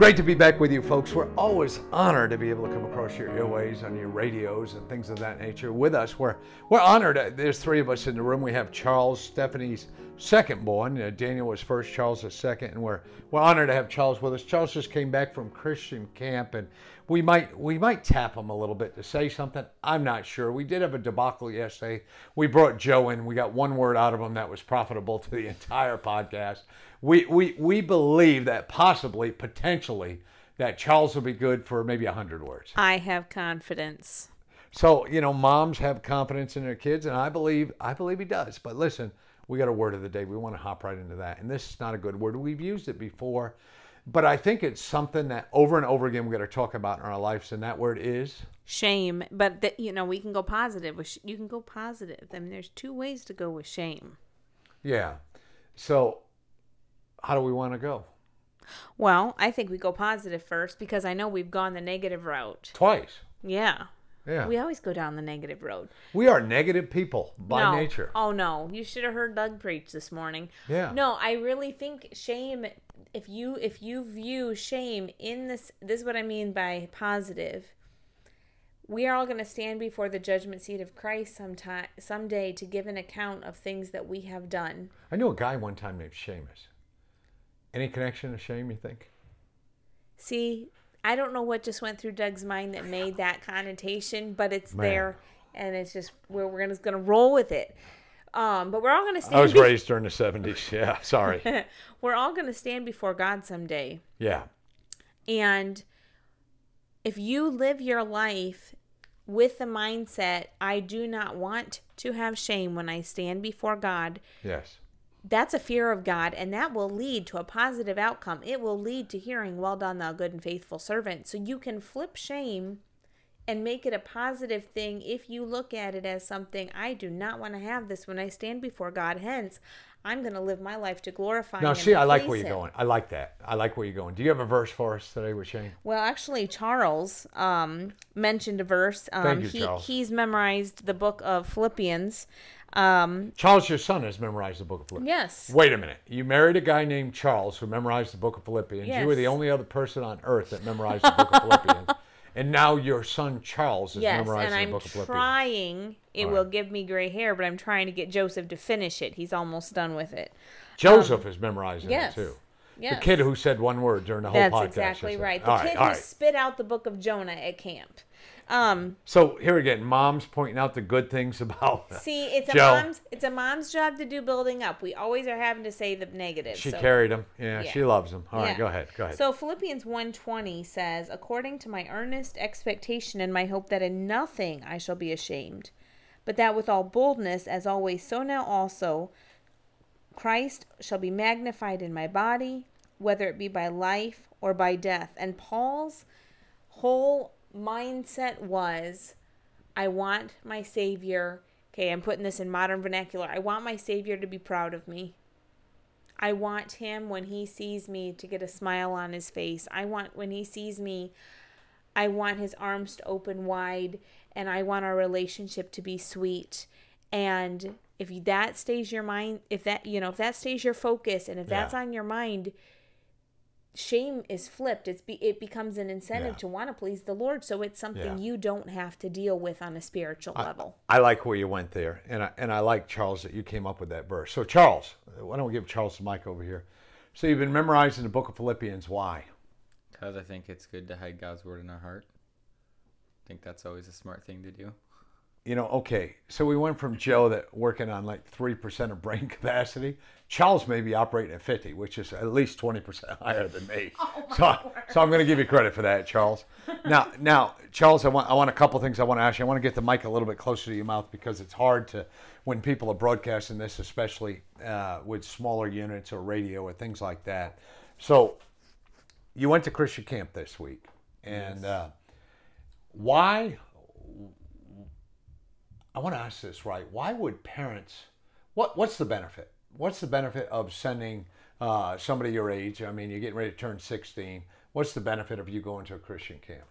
Great to be back with you, folks. We're always honored to be able to come across your airways on your radios and things of that nature with us. We're we're honored. There's three of us in the room. We have Charles, Stephanie's second born. Uh, Daniel was first, Charles is second, and we're we're honored to have Charles with us. Charles just came back from Christian camp, and we might we might tap him a little bit to say something. I'm not sure. We did have a debacle yesterday. We brought Joe in. We got one word out of him that was profitable to the entire podcast we, we, we believe that possibly, potentially, that Charles will be good for maybe 100 words. I have confidence. So, you know, moms have confidence in their kids, and I believe I believe he does. But listen, we got a word of the day. We want to hop right into that. And this is not a good word. We've used it before, but I think it's something that over and over again we got to talk about in our lives, and that word is shame. But that you know, we can go positive. With you can go positive. I mean, there's two ways to go with shame. Yeah. So how do we want to go? Well, I think we go positive first because I know we've gone the negative route. Twice. Yeah. Yeah. We always go down the negative road. We are negative people by no. nature. Oh no, you should have heard Doug preach this morning. Yeah. No, I really think shame if you if you view shame in this this is what I mean by positive. We are all going to stand before the judgment seat of Christ sometime someday to give an account of things that we have done. I knew a guy one time named Seamus. Any connection to shame, you think? See, I don't know what just went through Doug's mind that made that connotation, but it's Man. there, and it's just we're we're gonna gonna roll with it. Um, but we're all gonna stand. I was be- raised during the seventies. Yeah, sorry. we're all gonna stand before God someday. Yeah. And if you live your life with the mindset, I do not want to have shame when I stand before God. Yes that's a fear of God, and that will lead to a positive outcome. It will lead to hearing, Well done, thou good and faithful servant. So you can flip shame and make it a positive thing if you look at it as something I do not want to have this when I stand before God. Hence, I'm going to live my life to glorify. Now, see, I like where you're him. going. I like that. I like where you're going. Do you have a verse for us today with Shane? Well, actually, Charles um, mentioned a verse. Um, Thank you, he, Charles. He's memorized the book of Philippians. Um, Charles, your son, has memorized the book of Philippians. Yes. Wait a minute. You married a guy named Charles who memorized the book of Philippians. Yes. You were the only other person on earth that memorized the book of Philippians. And now your son Charles is yes, memorizing and I'm the book of Philippians. trying. It All will give me gray hair, but I'm trying to get Joseph to finish it. He's almost done with it. Joseph um, is memorizing yes. it too. Yes. The kid who said one word during the whole That's podcast. That's exactly right. The All kid right, who right. spit out the book of Jonah at camp. Um, So here again, mom's pointing out the good things about. see, it's a Joe. mom's it's a mom's job to do building up. We always are having to say the negative. She so. carried him. Yeah, Yeah. she loves him. All right, Yeah. go ahead. Go ahead. So Philippians 1:20 says, "According to my earnest expectation and my hope that in nothing I shall be ashamed, but that with all boldness as always so now also Christ shall be magnified in my body, whether it be by life or by death." And Paul's whole mindset was I want my savior, okay, I'm putting this in modern vernacular. I want my savior to be proud of me. I want him when he sees me to get a smile on his face. I want when he sees me, I want his arms to open wide and I want our relationship to be sweet. And if that stays your mind, if that, you know, if that stays your focus and if that's on your mind, shame is flipped. It's be, it becomes an incentive Yeah. to want to please the Lord. So it's something Yeah. you don't have to deal with on a spiritual level. I like where you went there, and I, and I like Charles that you came up with that verse. So Charles, why don't we give Charles the mic over here? So you've been memorizing the book of Philippians. Why? Because I think it's good to hide God's word in our heart. I think that's always a smart thing to do. You know, okay. So we went from Joe that working on like three percent of brain capacity. Charles may be operating at fifty, which is at least twenty percent higher than me. Oh so, so I'm going to give you credit for that, Charles. Now, now, Charles, I want I want a couple things I want to ask you. I want to get the mic a little bit closer to your mouth because it's hard to when people are broadcasting this, especially uh, with smaller units or radio or things like that. So, you went to Christian camp this week, and uh, why? I want to ask this right. Why would parents? What What's the benefit? What's the benefit of sending uh, somebody your age? I mean, you're getting ready to turn 16. What's the benefit of you going to a Christian camp?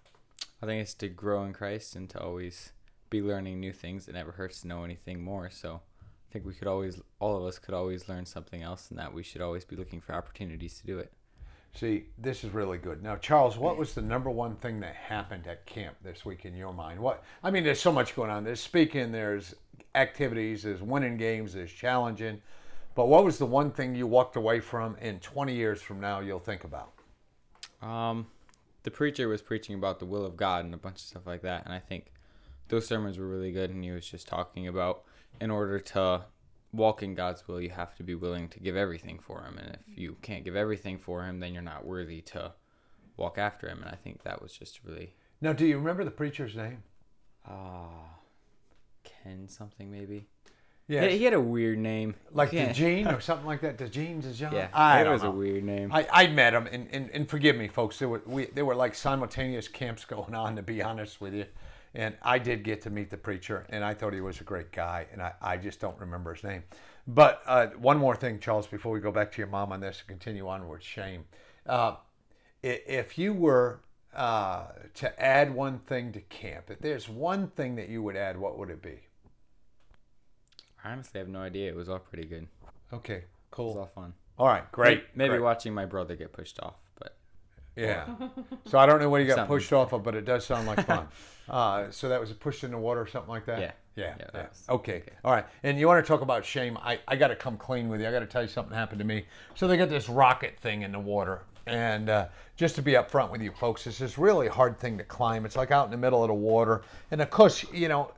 I think it's to grow in Christ and to always be learning new things. It never hurts to know anything more. So I think we could always, all of us could always learn something else, and that we should always be looking for opportunities to do it. See, this is really good. Now, Charles, what was the number one thing that happened at camp this week in your mind? What I mean, there's so much going on. There's speaking, there's activities, there's winning games, there's challenging. But what was the one thing you walked away from in 20 years from now you'll think about? Um, the preacher was preaching about the will of God and a bunch of stuff like that, and I think those sermons were really good. And he was just talking about in order to walk in God's will, you have to be willing to give everything for Him, and if you can't give everything for Him, then you're not worthy to walk after Him. And I think that was just really Now, do you remember the preacher's name? ah Ken something maybe. Yeah, He had a weird name. like Yeah. the Gene or something like that. The Gene's is John. Yeah, I it was know. a weird name. I, I met him, and, and, and forgive me, folks. There were we there were like simultaneous camps going on. To be honest with you, and I did get to meet the preacher, and I thought he was a great guy, and I, I just don't remember his name. But uh, one more thing, Charles, before we go back to your mom on this and continue on with shame, uh, if you were uh, to add one thing to camp, if there's one thing that you would add, what would it be? I honestly have no idea. It was all pretty good. Okay, It was cool. all fun. All right, great. Maybe great. watching my brother get pushed off, but Yeah. So I don't know what he got Something. pushed off of, but it does sound like fun. uh, so that was pushed in the water or something like that? Yeah. Yeah. Yeah, yeah. Okay. okay. All right. And you want to talk about shame? I, I got to come clean with you. I got to tell you something happened to me. So they got this rocket thing in the water. And uh, just to be upfront with you folks, it's this really hard thing to climb. It's like out in the middle of the water. And of course, you know,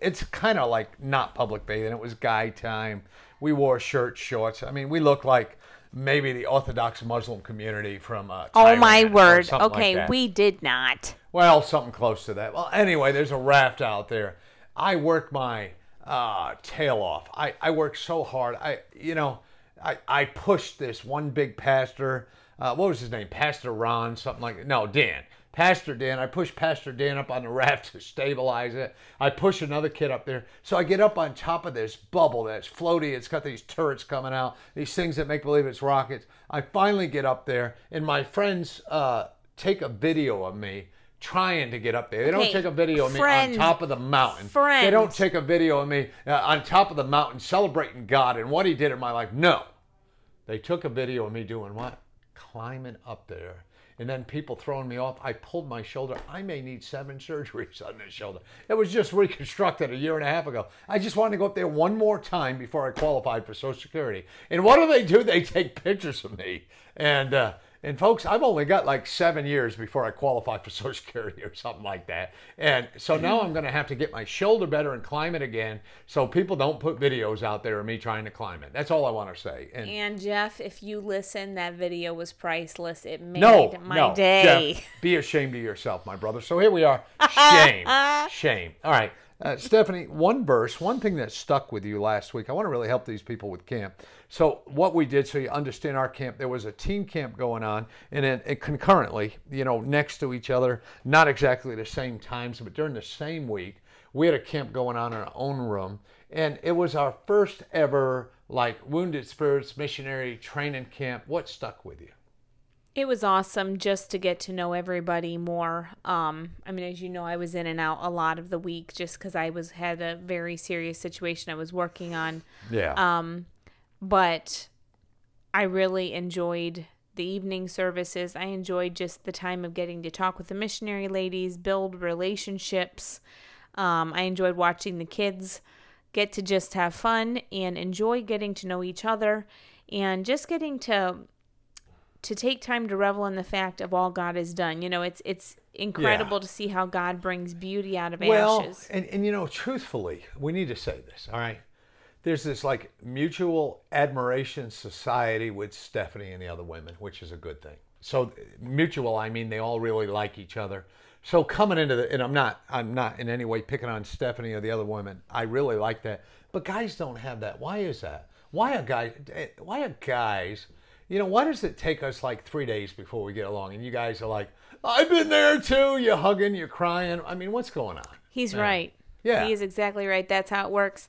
it's kind of like not public bathing. It was guy time. We wore shirts, shorts. I mean, we look like maybe the Orthodox Muslim community from uh, Oh my word. something like Okay, we did not. Well, something close to that. Well, anyway, there's a raft out there. I work my uh, tail off. I, I work so hard. I, you know, I, I pushed this one big pastor. Uh, what was his name? Pastor Ron, something like that. No, Dan. Pastor Dan. I push Pastor Dan up on the raft to stabilize it. I push another kid up there. So I get up on top of this bubble that's floaty. It's got these turrets coming out, these things that make believe it's rockets. I finally get up there, and my friends uh, take a video of me trying to get up there. They don't Okay, take a video of me friend, on top of the mountain. They don't take a video of me uh, on top of the mountain celebrating God and what He did in my life. No. They took a video of me doing what? Climbing up there. And then people throwing me off. I pulled my shoulder. I may need seven surgeries on this shoulder. It was just reconstructed a year and a half ago. I just wanted to go up there one more time before I qualified for Social Security. And what do they do? They take pictures of me. And uh, and folks, I've only got like seven years before I qualify for Social Security or something like that. And so now I'm going to have to get my shoulder better and climb it again, so people don't put videos out there of me trying to climb it. That's all I want to say. And And Jeff, if you listen, that video was priceless. It made no, my no, day. Jeff, be ashamed of yourself, my brother. So here we are. Shame, shame. All right, uh, Stephanie. One verse, one thing that stuck with you last week. I want to really help these people with camp. So what we did, so you understand our camp, there was a team camp going on, and then and concurrently, you know, next to each other, not exactly the same times, but during the same week, we had a camp going on in our own room, and it was our first ever like wounded spirits missionary training camp. What stuck with you? It was awesome just to get to know everybody more. Um, I mean, as you know, I was in and out a lot of the week just because I was had a very serious situation I was working on. Yeah. Um, but I really enjoyed the evening services. I enjoyed just the time of getting to talk with the missionary ladies, build relationships. Um, I enjoyed watching the kids get to just have fun and enjoy getting to know each other and just getting to to take time to revel in the fact of all God has done. You know, it's it's incredible Yeah. to see how God brings beauty out of well, ashes. and, and you know, truthfully, we need to say this, all right? There's this like mutual admiration society with Stephanie and the other women, which is a good thing. So mutual, I mean, they all really like each other. So coming into the, and I'm not, I'm not in any way picking on Stephanie or the other women. I really like that, but guys don't have that. Why is that? Why are eh, guys? Why are guys? You know, why does it take us like three days before we get along? And you guys are like, I've been there too. You're hugging, you're crying. I mean, what's going on? He's right. Yeah. He is exactly right. That's how it works.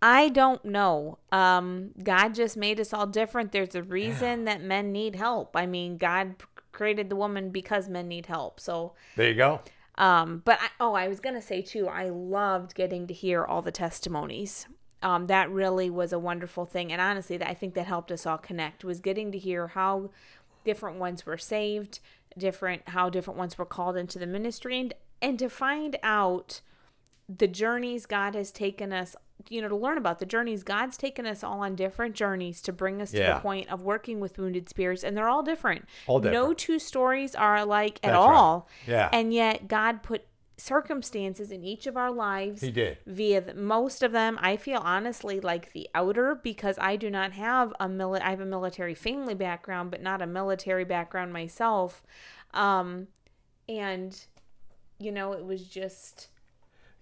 I don't know. Um, God just made us all different. There's a reason that men need help. I mean, God created the woman because men need help. So, There you go. um, but I, oh, I was gonna say too. I loved getting to hear all the testimonies. Um, that really was a wonderful thing, and honestly, I think that helped us all connect. Was getting to hear how different ones were saved, different how different ones were called into the ministry, and and to find out the journeys God has taken us, you know, to learn about the journeys God's taken us all on different journeys to bring us to the point of working with wounded spirits, and they're all different. All different. No two stories are alike at That's right. all. Yeah. And yet God put circumstances in each of our lives. He did. Via the, most of them, I feel honestly like the outer because I do not have a mili- I have a military family background, but not a military background myself. Um, and you know, it was just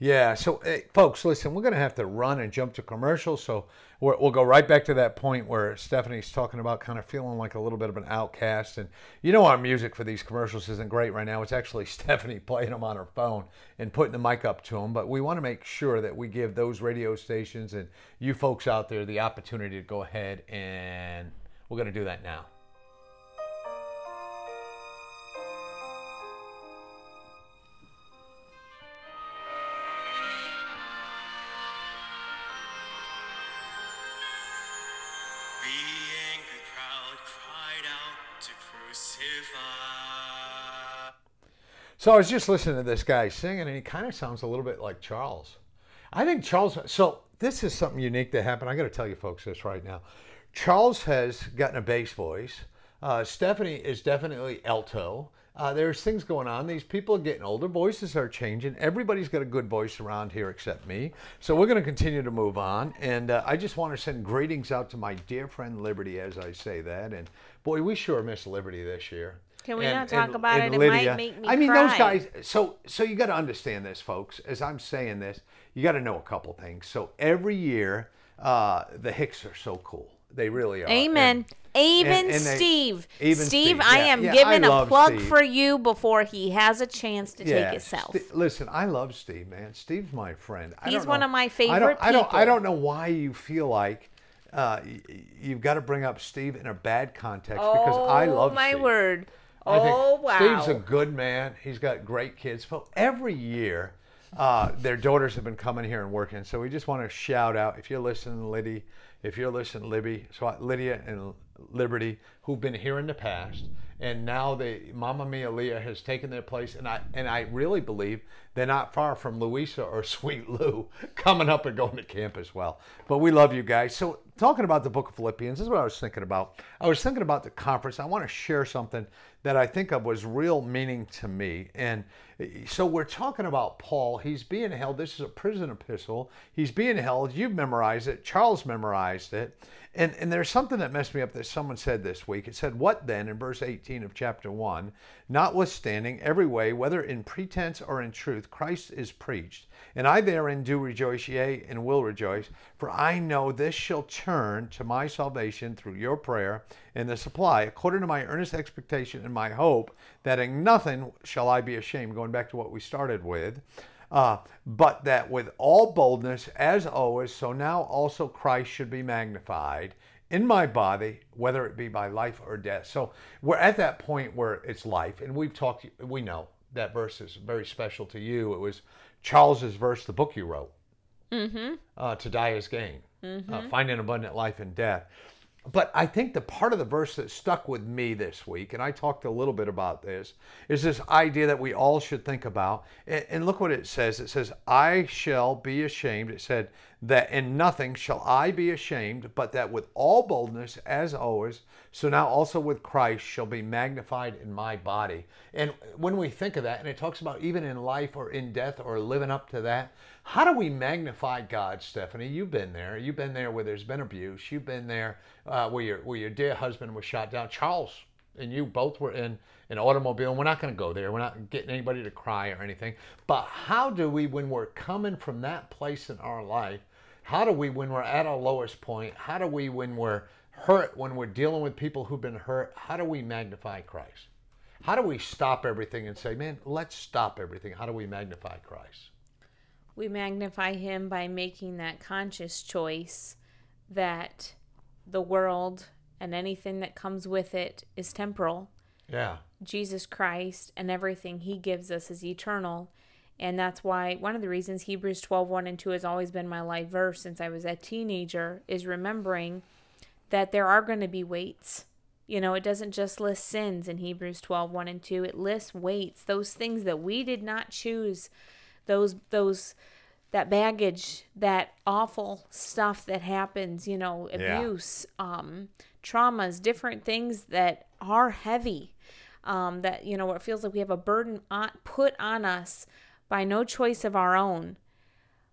Yeah. So, hey, folks, listen, we're going to have to run and jump to commercials. So, we're, we'll go right back to that point where Stephanie's talking about kind of feeling like a little bit of an outcast. And you know, our music for these commercials isn't great right now. It's actually Stephanie playing them on her phone and putting the mic up to them. But we want to make sure that we give those radio stations and you folks out there the opportunity to go ahead and we're going to do that now. Crucify. So I was just listening to this guy singing, and he kind of sounds a little bit like Charles. I think Charles. So this is something unique that happened. I got to tell you folks this right now. Charles has gotten a bass voice. Uh, Stephanie is definitely alto. Uh, there's things going on. These people are getting older. Voices are changing. Everybody's got a good voice around here except me. So we're going to continue to move on. And uh, I just want to send greetings out to my dear friend Liberty as I say that. And boy, we sure miss Liberty this year. Can we And- not talk and- about and it? It might make me I mean, those guys. So, so you got to understand this, folks. As I'm saying this, you got to know a couple things. So every year, uh, the Hicks are so cool. They really are. Amen. And- Even and- and they- Steve. even Steve, Steve, I yeah, am yeah, giving I a plug Steve. for you before he has a chance to Yeah, take himself. Sti- listen, I love Steve, man. Steve's my friend. I He's one know- of my favorite I don't, I don't. I don't know why you feel like uh, you've got to bring up Steve in a bad context because I love Oh my Steve. word. Oh wow. Steve's a good man. He's got great kids. But every year, uh, their daughters have been coming here and working. So we just want to shout out if you're listening, Liddy, if you're listening, Libby, so Lydia and Liberty, who've been here in the past, and now they, Mama Mia Leah has taken their place, and I and I really believe they're not far from Louisa or Sweet Lou coming up and going to camp as well. But we love you guys. So talking about the Book of Philippians, this is what I was thinking about. I was thinking about the conference. I want to share something that I think of was real meaning to me. And so we're talking about Paul. He's being held. This is a prison epistle. He's being held. You've memorized it. Charles memorized it. And, and there's something that messed me up that someone said this week. It said, What then, in verse 18 of chapter 1, notwithstanding every way, whether in pretense or in truth, Christ is preached. And I therein do rejoice, yea, and will rejoice, for I know this shall turn to my salvation through your prayer and the supply, according to my earnest expectation and my hope, that in nothing shall I be ashamed. Going back to what we started with. Uh, but that with all boldness, as always, so now also Christ should be magnified in my body, whether it be by life or death. So we're at that point where it's life, and we've talked. We know that verse is very special to you. It was Charles's verse, the book you wrote. Mm-hmm. Uh, to die is gain. Uh, find an abundant life in death. but I think the part of the verse that stuck with me this week, and I talked a little bit about this, is this idea that we all should think about. And, and look what it says. It says, I shall be ashamed. It said, that in nothing shall I be ashamed, but that with all boldness, as always, so now also with Christ shall be magnified in my body. And when we think of that, and it talks about even in life or in death or living up to that, how do we magnify God, Stephanie? You've been there. You've been there where there's been abuse. You've been there uh, where your where your dear husband was shot down. Charles and you both were in an automobile. We're not going to go there. We're not getting anybody to cry or anything. But how do we, when we're coming from that place in our life, how do we, when we're at our lowest point, how do we, when we're hurt, when we're dealing with people who've been hurt, how do we magnify Christ? How do we stop everything and say, man, let's stop everything? How do we magnify Christ? We magnify him by making that conscious choice that the world and anything that comes with it is temporal. Yeah. Jesus Christ and everything he gives us is eternal. And that's why one of the reasons Hebrews 12, 1 and 2 has always been my life verse since I was a teenager is remembering that there are going to be weights. You know, it doesn't just list sins in Hebrews 12, 1 and 2. It lists weights, those things that we did not choose, those, those, that baggage, that awful stuff that happens, you know, Yeah. abuse, um, traumas, different things that are heavy. Um, that you know, it feels like we have a burden on, put on us by no choice of our own.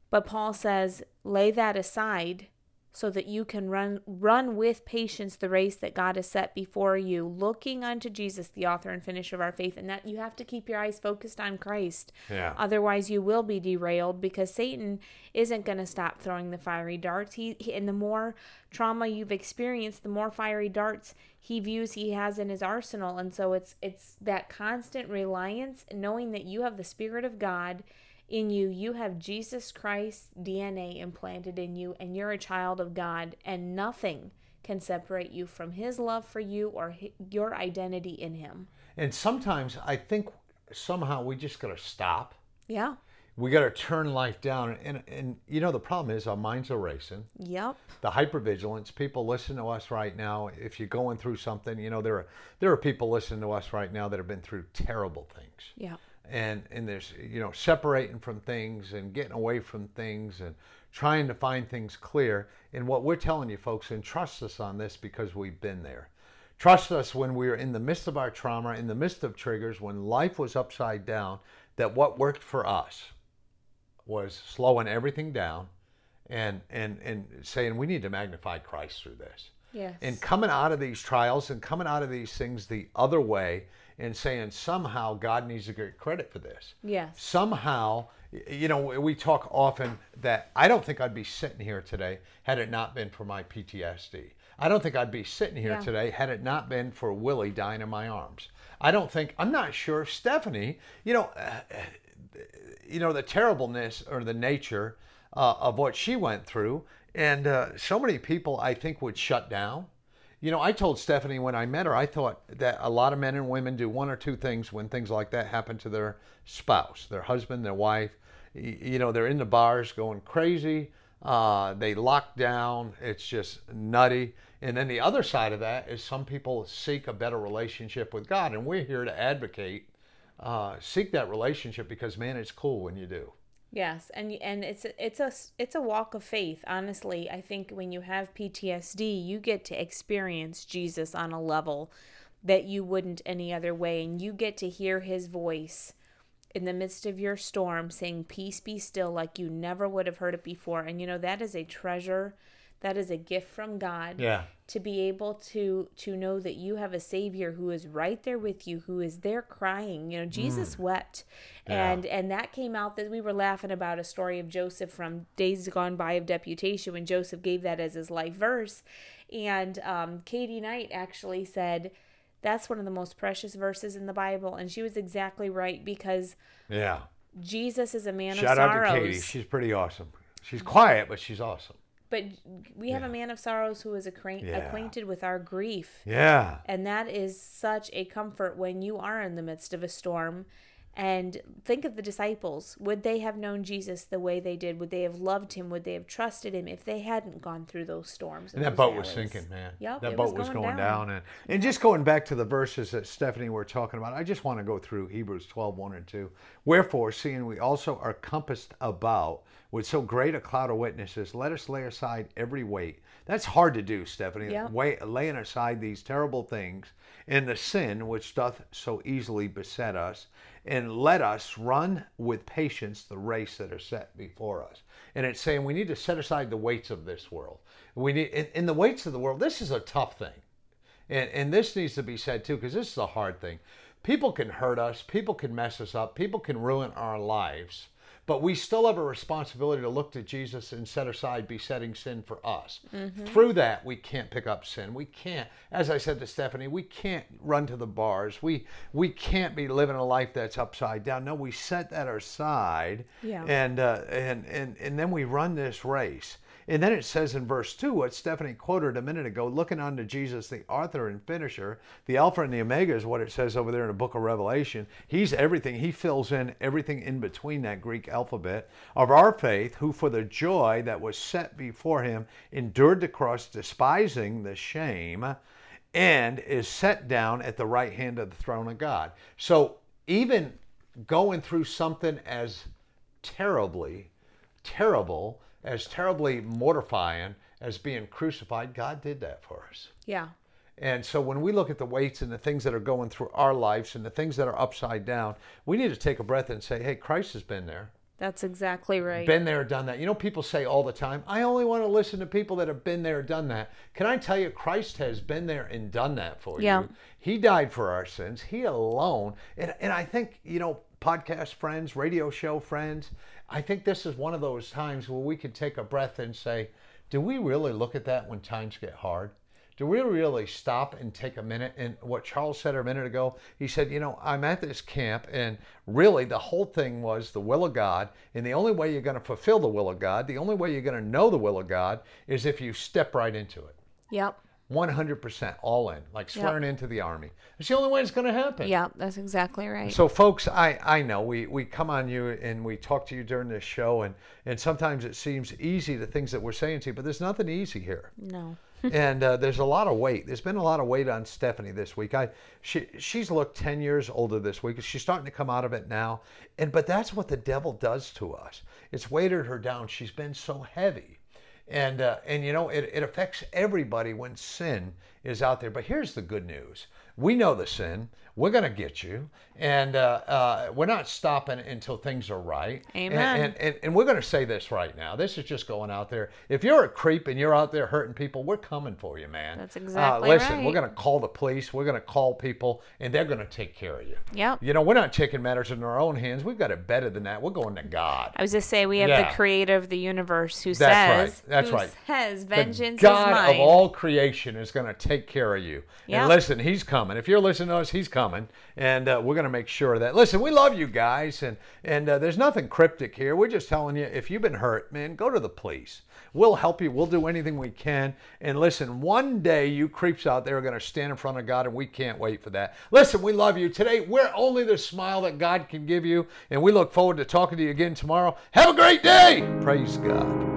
But Paul says, lay that aside so that you can run run with patience the race that God has set before you, looking unto Jesus, the author and finisher of our faith. And that you have to keep your eyes focused on Christ. Yeah. Otherwise, you will be derailed because Satan isn't going to stop throwing the fiery darts. He, he and the more trauma you've experienced, the more fiery darts he views he has in his arsenal. And so it's it's that constant reliance, knowing that you have the Spirit of God in you. You have Jesus Christ's DNA implanted in you, and you're a child of God, and nothing can separate you from His love for you or hi- your identity in Him. And sometimes I think somehow we just got to stop. Yeah. We got to turn life down. And, and you know, the problem is our minds are racing. Yep. the hypervigilance people listen to us right now if you're going through something you know there are there are people listening to us right now that have been through terrible things Yeah. And and there's you know separating from things and getting away from things and trying to find things clear and what we're telling you folks and trust us on this because we've been there trust us when we were in the midst of our trauma in the midst of triggers when life was upside down that what worked for us was slowing everything down and and and saying we need to magnify Christ through this. Yes. And coming out of these trials and coming out of these things the other way and saying somehow God needs to get credit for this. yes. Somehow, you know, we talk often that I don't think I'd be sitting here today had it not been for my PTSD. I don't think I'd be sitting here Yeah. today had it not been for Willie dying in my arms. I don't think I'm not sure if Stephanie, you know, uh, you know the terribleness or the nature uh, of what she went through and uh, so many people i think would shut down you know i told stephanie when i met her i thought that a lot of men and women do one or two things when things like that happen to their spouse their husband their wife. You know they're in the bars going crazy. Uh, they lock down. It's just nutty. And then the other side of that is some people seek a better relationship with god. And we're here to advocate uh, seek that relationship because man, it's cool when you do. Yes, and and it's it's a it's a walk of faith. Honestly, I think when you have PTSD, you get to experience Jesus on a level that you wouldn't any other way, and you get to hear His voice in the midst of your storm, saying "Peace, be still," like you never would have heard it before. And you know that is a treasure, that is a gift from God Yeah. to be able to to know that you have a savior who is right there with you who is there crying you know jesus wept and and that came out that we were laughing about a story of joseph from days gone by of deputation when joseph gave that as his life verse and um, katie knight actually said that's one of the most precious verses in the bible and she was exactly right because Yeah. jesus is a man Shout of out to Katie. She's pretty awesome. She's quiet, but she's awesome. But we have a man of sorrows who is acquaint- Yeah. acquainted with our grief Yeah. And that is such a comfort when you are in the midst of a storm And think of the disciples. Would they have known Jesus the way they did? Would they have loved him? Would they have trusted him if they hadn't gone through those storms? And that those boat was sinking, man. Yep, that boat was going, down. And, and just going back to the verses that Stephanie were talking about, I just want to go through Hebrews 12, 1 and 2. Wherefore, seeing we also are compassed about with so great a cloud of witnesses, let us lay aside every weight. That's hard to do, Stephanie. Yep. Way, laying aside these terrible things and the sin which doth so easily beset us, and let us run with patience the race that are set before us. And it's saying we need to set aside the weights of this world. We need in, in the weights of the world. This is a tough thing, and and this needs to be said too because this is a hard thing. People can hurt us. People can mess us up. People can ruin our lives. But we still have a responsibility to look to Jesus and set aside besetting sin for us. Through that, we can't pick up sin. We can't, as I said to Stephanie, we can't run to the bars. We we can't be living a life that's upside down. No, we set that aside, Yeah. and uh, and and and then we run this race. And then it says in verse 2, what Stephanie quoted a minute ago, looking unto Jesus, the author and finisher, the Alpha and the Omega is what it says over there in the book of Revelation. He's everything. He fills in everything in between that Greek alphabet of our faith, who for the joy that was set before him endured the cross, despising the shame, and is set down at the right hand of the throne of God. So even going through something as terribly terrible, as terribly mortifying as being crucified, God did that for us. Yeah. And so when we look at the weights and the things that are going through our lives and the things that are upside down, we need to take a breath and say, hey, Christ has been there. That's exactly right. Been there, done that. You know, people say all the time, I only want to listen to people that have been there, done that. Can I tell you, Christ has been there and done that for Yeah. you. He died for our sins. He alone. And, and I think, you know, podcast friends, radio show friends, I think this is one of those times where we can take a breath and say, do we really look at that when times get hard? Do we really stop and take a minute? And what Charles said a minute ago, he said, You know, I'm at this camp, and really the whole thing was the will of God. And the only way you're going to fulfill the will of God, the only way you're going to know the will of God, is if you step right into it. Yep. 100% all in, like swearing into the army. It's the only way it's going to happen. Yeah, That's exactly right. So, folks, I, I know we, we come on you and we talk to you during this show, and, and sometimes it seems easy, the things that we're saying to you, but there's nothing easy here no. and uh, there's a lot of weight. There's been a lot of weight on Stephanie this week. I she she's looked ten years older this week. She's starting to come out of it now, and but that's what the devil does to us. It's weighted her down. She's been so heavy, and uh, and you know it, it affects everybody when sin is out there. But here's the good news: we know the sin. We're going to get you, and uh, uh, we're not stopping until things are right. And- Amen. and, and, and we're going to say this right now. This is just going out there. If you're a creep and you're out there hurting people, we're coming for you, man. That's exactly uh, listen, right. we're going to call the police. We're going to call people, and they're going to take care of you. Yep. You know, we're not taking matters in our own hands. We've got it better than that. We're going to God. I was just say we have Yeah. the creator of the universe who That's says right. That's who right. says The vengeance God is mine. of all creation is going to take care of you. Yeah. And listen, He's coming. If you're listening to us, He's coming, and uh, we're going to make sure that. Listen, we love you guys, and and uh, there's nothing cryptic here. We're just telling you, if you've been hurt, man, go to the police. We'll help you. We'll do anything we can. And listen, one day you creeps out there are going to stand in front of God, and we can't wait for that. Listen, we love you today. We're only the smile that God can give you, and we look forward to talking to you again tomorrow. Have a great day. Praise God.